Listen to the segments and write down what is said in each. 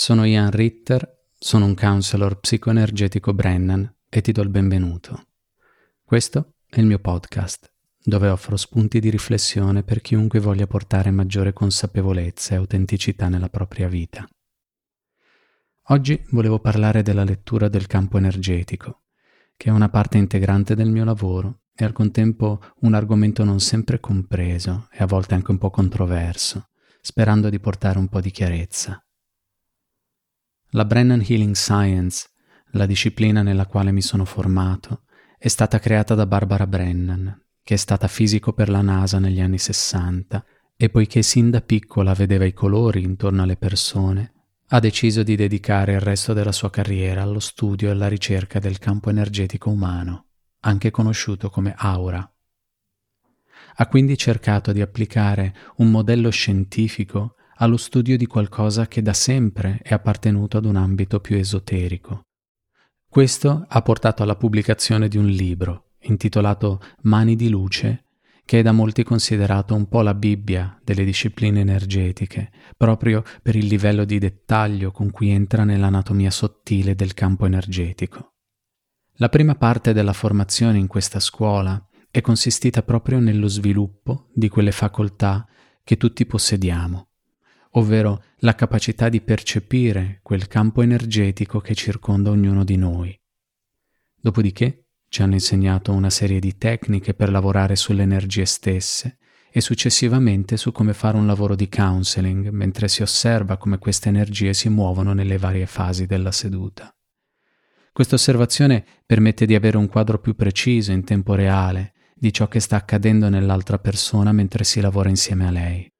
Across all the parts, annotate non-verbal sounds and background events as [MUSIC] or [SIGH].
Sono Ian Ritter, sono un counselor psicoenergetico Brennan e ti do il benvenuto. Questo è il mio podcast, dove offro spunti di riflessione per chiunque voglia portare maggiore consapevolezza e autenticità nella propria vita. Oggi volevo parlare della lettura del campo energetico, che è una parte integrante del mio lavoro e al contempo un argomento non sempre compreso e a volte anche un po' controverso, sperando di portare un po' di chiarezza. La Brennan Healing Science, la disciplina nella quale mi sono formato, è stata creata da Barbara Brennan, che è stata fisico per la NASA negli anni 60 e poiché sin da piccola vedeva i colori intorno alle persone, ha deciso di dedicare il resto della sua carriera allo studio e alla ricerca del campo energetico umano, anche conosciuto come aura. Ha quindi cercato di applicare un modello scientifico allo studio di qualcosa che da sempre è appartenuto ad un ambito più esoterico. Questo ha portato alla pubblicazione di un libro intitolato Mani di luce, che è da molti considerato un po' la Bibbia delle discipline energetiche, proprio per il livello di dettaglio con cui entra nell'anatomia sottile del campo energetico. La prima parte della formazione in questa scuola è consistita proprio nello sviluppo di quelle facoltà che tutti possediamo, ovvero la capacità di percepire quel campo energetico che circonda ognuno di noi. Dopodiché ci hanno insegnato una serie di tecniche per lavorare sulle energie stesse e successivamente su come fare un lavoro di counseling mentre si osserva come queste energie si muovono nelle varie fasi della seduta. Questa osservazione permette di avere un quadro più preciso in tempo reale di ciò che sta accadendo nell'altra persona mentre si lavora insieme a lei.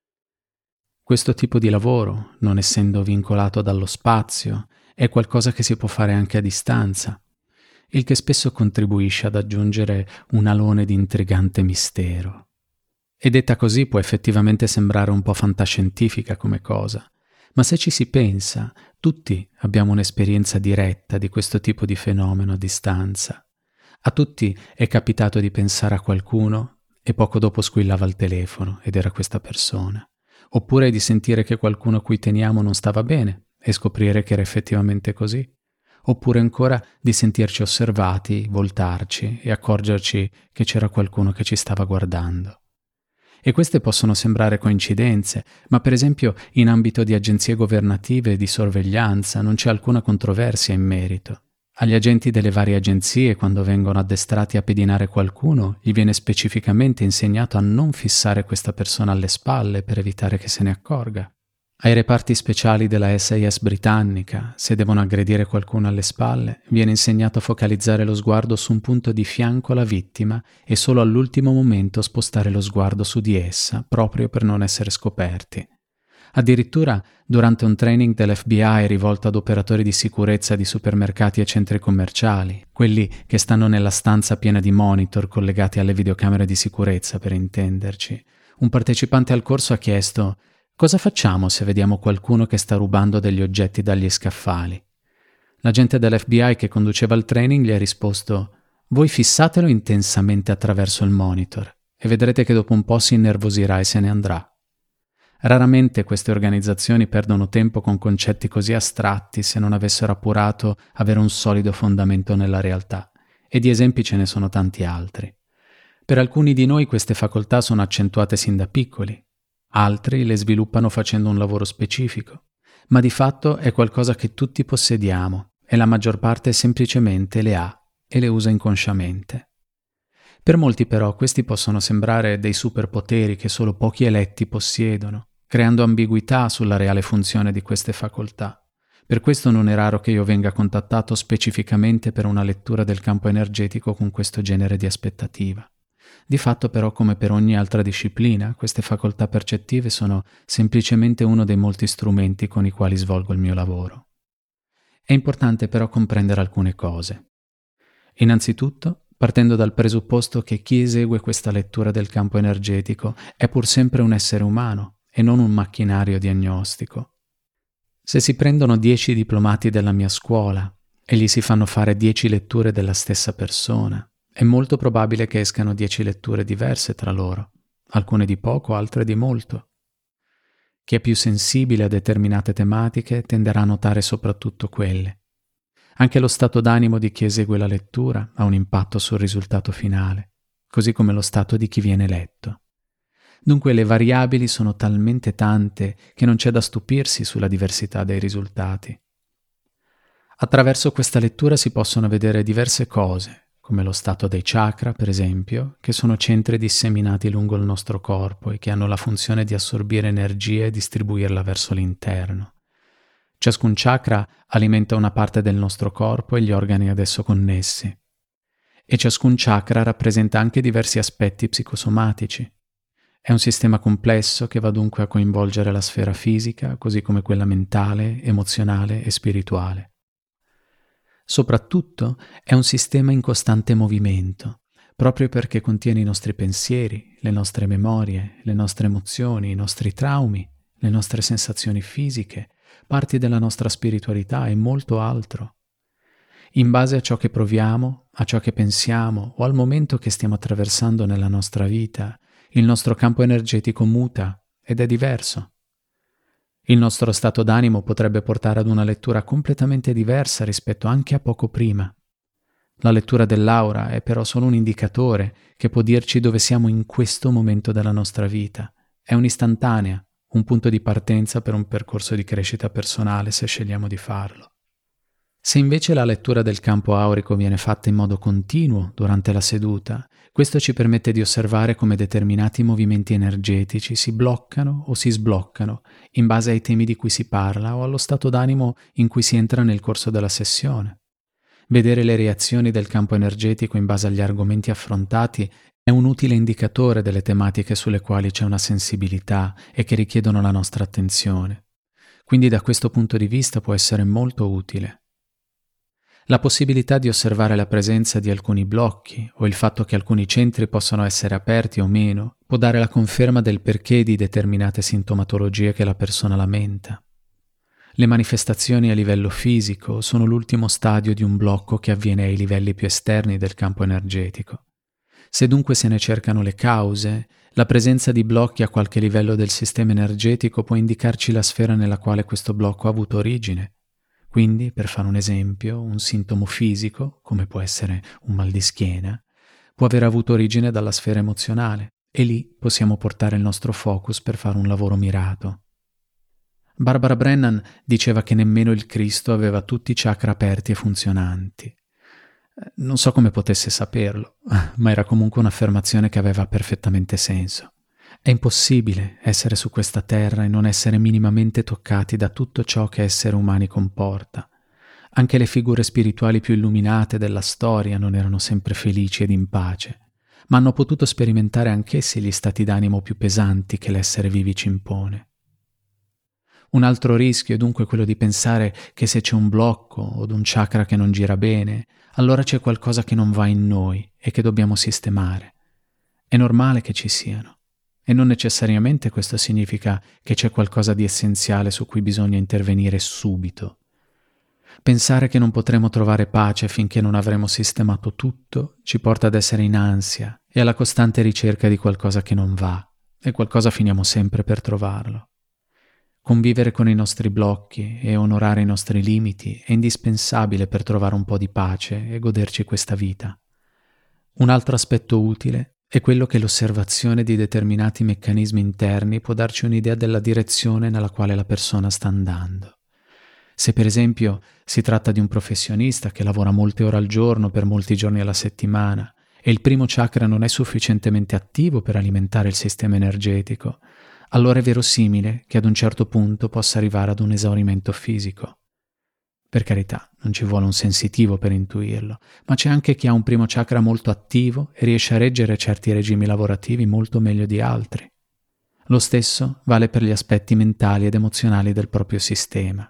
Questo tipo di lavoro, non essendo vincolato dallo spazio, è qualcosa che si può fare anche a distanza, il che spesso contribuisce ad aggiungere un alone di intrigante mistero. E detta così può effettivamente sembrare un po' fantascientifica come cosa, ma se ci si pensa, tutti abbiamo un'esperienza diretta di questo tipo di fenomeno a distanza. A tutti è capitato di pensare a qualcuno e poco dopo squillava il telefono ed era questa persona oppure di sentire che qualcuno a cui teniamo non stava bene e scoprire che era effettivamente così, oppure ancora di sentirci osservati, voltarci e accorgerci che c'era qualcuno che ci stava guardando. E queste possono sembrare coincidenze, ma per esempio in ambito di agenzie governative e di sorveglianza non c'è alcuna controversia in merito. Agli agenti delle varie agenzie, quando vengono addestrati a pedinare qualcuno, gli viene specificamente insegnato a non fissare questa persona alle spalle per evitare che se ne accorga. Ai reparti speciali della SAS britannica, se devono aggredire qualcuno alle spalle, viene insegnato a focalizzare lo sguardo su un punto di fianco alla vittima e solo all'ultimo momento spostare lo sguardo su di essa, proprio per non essere scoperti. Addirittura, durante un training dell'FBI rivolto ad operatori di sicurezza di supermercati e centri commerciali, quelli che stanno nella stanza piena di monitor collegati alle videocamere di sicurezza, per intenderci, un partecipante al corso ha chiesto Cosa facciamo se vediamo qualcuno che sta rubando degli oggetti dagli scaffali? L'agente dell'FBI che conduceva il training gli ha risposto Voi fissatelo intensamente attraverso il monitor e vedrete che dopo un po' si innervosirà e se ne andrà. Raramente queste organizzazioni perdono tempo con concetti così astratti se non avessero appurato avere un solido fondamento nella realtà, e di esempi ce ne sono tanti altri. Per alcuni di noi queste facoltà sono accentuate sin da piccoli, altri le sviluppano facendo un lavoro specifico, ma di fatto è qualcosa che tutti possediamo e la maggior parte semplicemente le ha e le usa inconsciamente. Per molti però questi possono sembrare dei superpoteri che solo pochi eletti possiedono, creando ambiguità sulla reale funzione di queste facoltà. Per questo non è raro che io venga contattato specificamente per una lettura del campo energetico con questo genere di aspettativa. Di fatto però, come per ogni altra disciplina, queste facoltà percettive sono semplicemente uno dei molti strumenti con i quali svolgo il mio lavoro. È importante però comprendere alcune cose. Innanzitutto, partendo dal presupposto che chi esegue questa lettura del campo energetico è pur sempre un essere umano e non un macchinario diagnostico. Se si prendono dieci diplomati della mia scuola e gli si fanno fare dieci letture della stessa persona, è molto probabile che escano dieci letture diverse tra loro, alcune di poco, altre di molto. Chi è più sensibile a determinate tematiche tenderà a notare soprattutto quelle. Anche lo stato d'animo di chi esegue la lettura ha un impatto sul risultato finale, così come lo stato di chi viene letto. Dunque le variabili sono talmente tante che non c'è da stupirsi sulla diversità dei risultati. Attraverso questa lettura si possono vedere diverse cose, come lo stato dei chakra, per esempio, che sono centri disseminati lungo il nostro corpo e che hanno la funzione di assorbire energia e distribuirla verso l'interno. Ciascun chakra alimenta una parte del nostro corpo e gli organi ad esso connessi. E ciascun chakra rappresenta anche diversi aspetti psicosomatici. È un sistema complesso che va dunque a coinvolgere la sfera fisica, così come quella mentale, emozionale e spirituale. Soprattutto è un sistema in costante movimento, proprio perché contiene i nostri pensieri, le nostre memorie, le nostre emozioni, i nostri traumi, le nostre sensazioni fisiche, parti della nostra spiritualità e molto altro. In base a ciò che proviamo, a ciò che pensiamo o al momento che stiamo attraversando nella nostra vita, il nostro campo energetico muta ed è diverso. Il nostro stato d'animo potrebbe portare ad una lettura completamente diversa rispetto anche a poco prima. La lettura dell'aura è però solo un indicatore che può dirci dove siamo in questo momento della nostra vita. È un'istantanea, un punto di partenza per un percorso di crescita personale se scegliamo di farlo. Se invece la lettura del campo aurico viene fatta in modo continuo durante la seduta, questo ci permette di osservare come determinati movimenti energetici si bloccano o si sbloccano in base ai temi di cui si parla o allo stato d'animo in cui si entra nel corso della sessione. Vedere le reazioni del campo energetico in base agli argomenti affrontati è un utile indicatore delle tematiche sulle quali c'è una sensibilità e che richiedono la nostra attenzione. Quindi da questo punto di vista può essere molto utile. La possibilità di osservare la presenza di alcuni blocchi o il fatto che alcuni centri possano essere aperti o meno può dare la conferma del perché di determinate sintomatologie che la persona lamenta. Le manifestazioni a livello fisico sono l'ultimo stadio di un blocco che avviene ai livelli più esterni del campo energetico. Se dunque se ne cercano le cause, la presenza di blocchi a qualche livello del sistema energetico può indicarci la sfera nella quale questo blocco ha avuto origine quindi, per fare un esempio, un sintomo fisico, come può essere un mal di schiena, può aver avuto origine dalla sfera emozionale e lì possiamo portare il nostro focus per fare un lavoro mirato. Barbara Brennan diceva che nemmeno il Cristo aveva tutti i chakra aperti e funzionanti. Non so come potesse saperlo, [LAUGHS] ma era comunque un'affermazione che aveva perfettamente senso. È impossibile essere su questa terra e non essere minimamente toccati da tutto ciò che essere umani comporta. Anche le figure spirituali più illuminate della storia non erano sempre felici ed in pace, ma hanno potuto sperimentare anch'essi gli stati d'animo più pesanti che l'essere vivi ci impone. Un altro rischio è dunque quello di pensare che se c'è un blocco o un chakra che non gira bene, allora c'è qualcosa che non va in noi e che dobbiamo sistemare. È normale che ci siano. E non necessariamente questo significa che c'è qualcosa di essenziale su cui bisogna intervenire subito. Pensare che non potremo trovare pace finché non avremo sistemato tutto ci porta ad essere in ansia e alla costante ricerca di qualcosa che non va, e qualcosa finiamo sempre per trovarlo. Convivere con i nostri blocchi e onorare i nostri limiti è indispensabile per trovare un po' di pace e goderci questa vita. Un altro aspetto utile è quello che l'osservazione di determinati meccanismi interni può darci un'idea della direzione nella quale la persona sta andando. Se per esempio si tratta di un professionista che lavora molte ore al giorno per molti giorni alla settimana e il primo chakra non è sufficientemente attivo per alimentare il sistema energetico, allora è verosimile che ad un certo punto possa arrivare ad un esaurimento fisico. Per carità, non ci vuole un sensitivo per intuirlo, ma c'è anche chi ha un primo chakra molto attivo e riesce a reggere certi regimi lavorativi molto meglio di altri. Lo stesso vale per gli aspetti mentali ed emozionali del proprio sistema.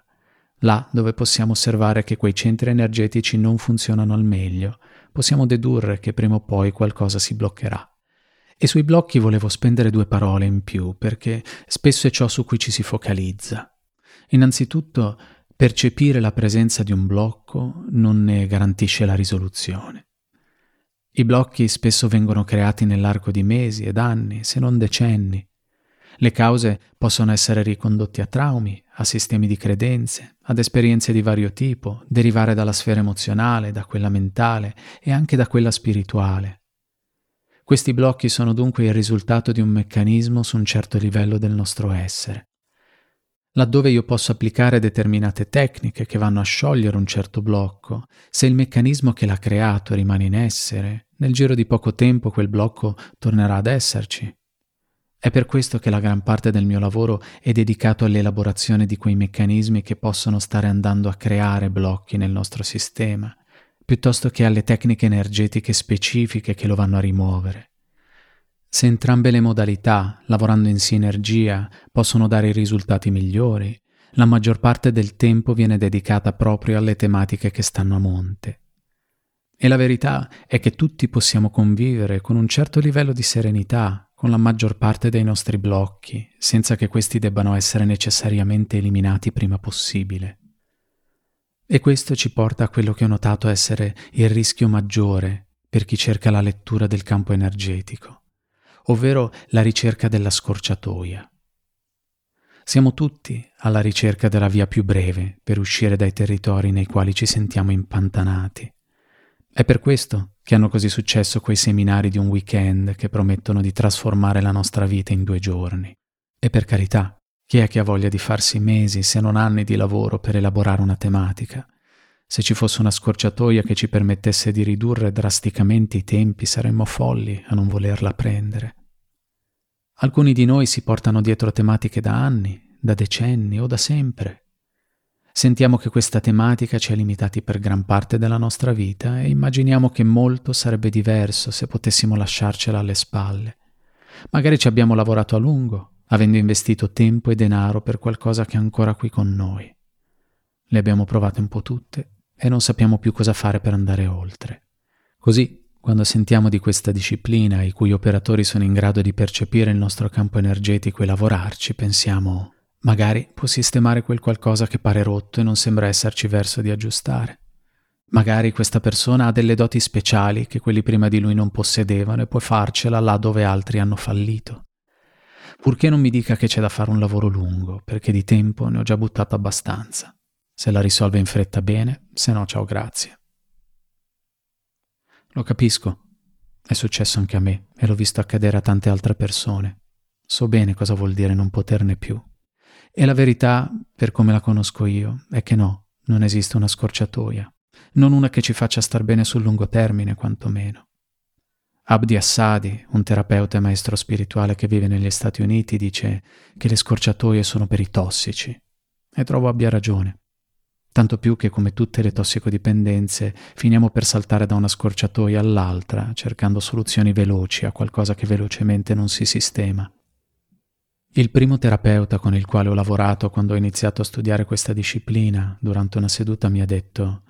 Là dove possiamo osservare che quei centri energetici non funzionano al meglio, possiamo dedurre che prima o poi qualcosa si bloccherà. E sui blocchi volevo spendere due parole in più, perché spesso è ciò su cui ci si focalizza. Innanzitutto, Percepire la presenza di un blocco non ne garantisce la risoluzione. I blocchi spesso vengono creati nell'arco di mesi ed anni, se non decenni. Le cause possono essere ricondotte a traumi, a sistemi di credenze, ad esperienze di vario tipo, derivare dalla sfera emozionale, da quella mentale e anche da quella spirituale. Questi blocchi sono dunque il risultato di un meccanismo su un certo livello del nostro essere. Laddove io posso applicare determinate tecniche che vanno a sciogliere un certo blocco, se il meccanismo che l'ha creato rimane in essere, nel giro di poco tempo quel blocco tornerà ad esserci. È per questo che la gran parte del mio lavoro è dedicato all'elaborazione di quei meccanismi che possono stare andando a creare blocchi nel nostro sistema, piuttosto che alle tecniche energetiche specifiche che lo vanno a rimuovere. Se entrambe le modalità, lavorando in sinergia, possono dare risultati migliori, la maggior parte del tempo viene dedicata proprio alle tematiche che stanno a monte. E la verità è che tutti possiamo convivere con un certo livello di serenità con la maggior parte dei nostri blocchi, senza che questi debbano essere necessariamente eliminati prima possibile. E questo ci porta a quello che ho notato essere il rischio maggiore per chi cerca la lettura del campo energetico, ovvero la ricerca della scorciatoia. Siamo tutti alla ricerca della via più breve per uscire dai territori nei quali ci sentiamo impantanati. È per questo che hanno così successo quei seminari di un weekend che promettono di trasformare la nostra vita in due giorni. E per carità, chi è che ha voglia di farsi mesi se non anni di lavoro per elaborare una tematica? Se ci fosse una scorciatoia che ci permettesse di ridurre drasticamente i tempi, saremmo folli a non volerla prendere. Alcuni di noi si portano dietro tematiche da anni, da decenni o da sempre, Sentiamo che questa tematica ci ha limitati per gran parte della nostra vita e immaginiamo che molto sarebbe diverso se potessimo lasciarcela alle spalle. Magari ci abbiamo lavorato a lungo, avendo investito tempo e denaro per qualcosa che è ancora qui con noi. Le abbiamo provate un po' tutte e non sappiamo più cosa fare per andare oltre. Così, quando sentiamo di questa disciplina i cui operatori sono in grado di percepire il nostro campo energetico e lavorarci, pensiamo Magari può sistemare quel qualcosa che pare rotto e non sembra esserci verso di aggiustare. Magari questa persona ha delle doti speciali che quelli prima di lui non possedevano e può farcela là dove altri hanno fallito. Purché non mi dica che c'è da fare un lavoro lungo, perché di tempo ne ho già buttato abbastanza. Se la risolve in fretta bene, se no ciao grazie. Lo capisco. È successo anche a me e l'ho visto accadere a tante altre persone. So bene cosa vuol dire non poterne più. E la verità, per come la conosco io, è che no, non esiste una scorciatoia, non una che ci faccia star bene sul lungo termine, quantomeno. Abdi Assadi, un terapeuta e maestro spirituale che vive negli Stati Uniti, dice che le scorciatoie sono per i tossici. E trovo abbia ragione. Tanto più che, come tutte le tossicodipendenze, finiamo per saltare da una scorciatoia all'altra, cercando soluzioni veloci a qualcosa che velocemente non si sistema. Il primo terapeuta con il quale ho lavorato quando ho iniziato a studiare questa disciplina, durante una seduta mi ha detto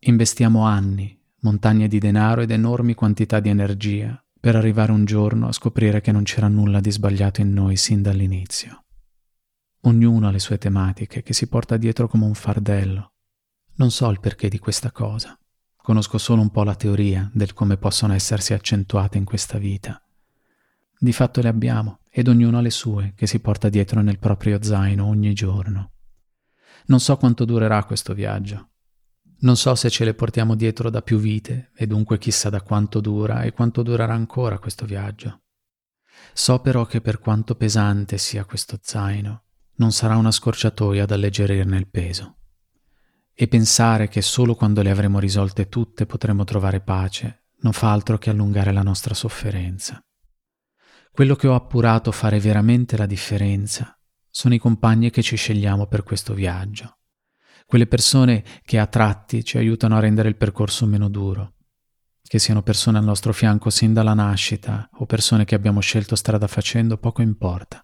Investiamo anni, montagne di denaro ed enormi quantità di energia per arrivare un giorno a scoprire che non c'era nulla di sbagliato in noi sin dall'inizio. Ognuno ha le sue tematiche che si porta dietro come un fardello. Non so il perché di questa cosa. Conosco solo un po' la teoria del come possono essersi accentuate in questa vita. Di fatto le abbiamo ed ognuno ha le sue che si porta dietro nel proprio zaino ogni giorno. Non so quanto durerà questo viaggio. Non so se ce le portiamo dietro da più vite e dunque chissà da quanto dura e quanto durerà ancora questo viaggio. So però che per quanto pesante sia questo zaino, non sarà una scorciatoia ad alleggerirne il peso. E pensare che solo quando le avremo risolte tutte potremo trovare pace non fa altro che allungare la nostra sofferenza. Quello che ho appurato fare veramente la differenza sono i compagni che ci scegliamo per questo viaggio, quelle persone che a tratti ci aiutano a rendere il percorso meno duro, che siano persone al nostro fianco sin dalla nascita o persone che abbiamo scelto strada facendo, poco importa.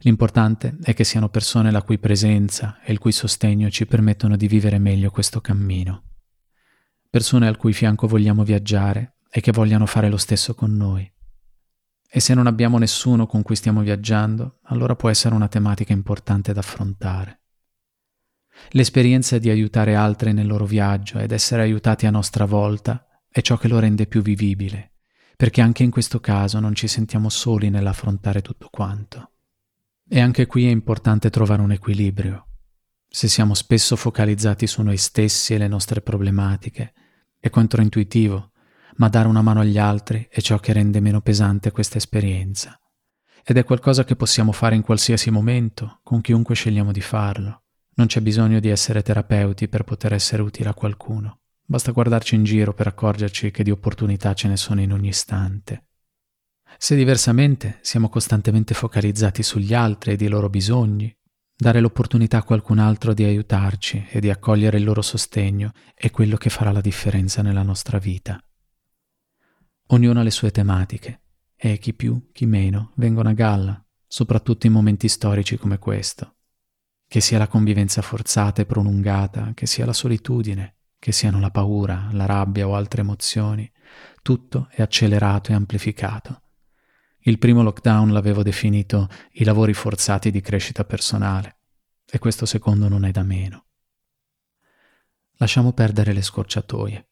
L'importante è che siano persone la cui presenza e il cui sostegno ci permettono di vivere meglio questo cammino. Persone al cui fianco vogliamo viaggiare e che vogliano fare lo stesso con noi. E se non abbiamo nessuno con cui stiamo viaggiando, allora può essere una tematica importante da affrontare. L'esperienza di aiutare altri nel loro viaggio ed essere aiutati a nostra volta è ciò che lo rende più vivibile, perché anche in questo caso non ci sentiamo soli nell'affrontare tutto quanto. E anche qui è importante trovare un equilibrio. Se siamo spesso focalizzati su noi stessi e le nostre problematiche, è controintuitivo, ma dare una mano agli altri è ciò che rende meno pesante questa esperienza. Ed è qualcosa che possiamo fare in qualsiasi momento, con chiunque scegliamo di farlo. Non c'è bisogno di essere terapeuti per poter essere utili a qualcuno. Basta guardarci in giro per accorgerci che di opportunità ce ne sono in ogni istante. Se diversamente siamo costantemente focalizzati sugli altri e i loro bisogni, dare l'opportunità a qualcun altro di aiutarci e di accogliere il loro sostegno è quello che farà la differenza nella nostra vita. Ognuno ha le sue tematiche e chi più, chi meno vengono a galla, soprattutto in momenti storici come questo. Che sia la convivenza forzata e prolungata, che sia la solitudine, che siano la paura, la rabbia o altre emozioni, tutto è accelerato e amplificato. Il primo lockdown l'avevo definito i lavori forzati di crescita personale e questo secondo non è da meno. Lasciamo perdere le scorciatoie.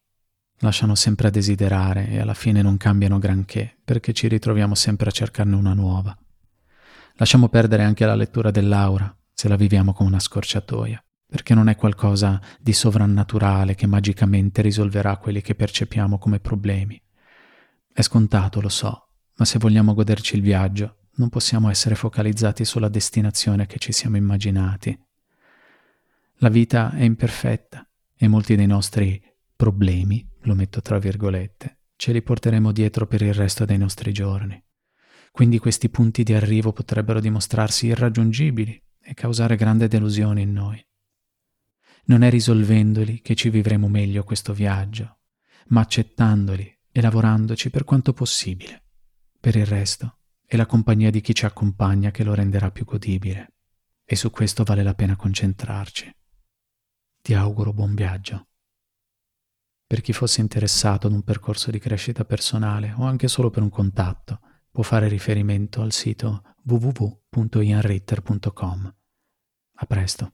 Lasciano sempre a desiderare e alla fine non cambiano granché perché ci ritroviamo sempre a cercarne una nuova. Lasciamo perdere anche la lettura dell'aura se la viviamo come una scorciatoia perché non è qualcosa di sovrannaturale che magicamente risolverà quelli che percepiamo come problemi. È scontato, lo so, ma se vogliamo goderci il viaggio, non possiamo essere focalizzati sulla destinazione che ci siamo immaginati. La vita è imperfetta e molti dei nostri problemi, lo metto tra virgolette, ce li porteremo dietro per il resto dei nostri giorni. Quindi questi punti di arrivo potrebbero dimostrarsi irraggiungibili e causare grande delusione in noi. Non è risolvendoli che ci vivremo meglio questo viaggio, ma accettandoli e lavorandoci per quanto possibile. Per il resto è la compagnia di chi ci accompagna che lo renderà più godibile e su questo vale la pena concentrarci. Ti auguro buon viaggio. Per chi fosse interessato ad un percorso di crescita personale o anche solo per un contatto, può fare riferimento al sito www.ianritter.com. A presto.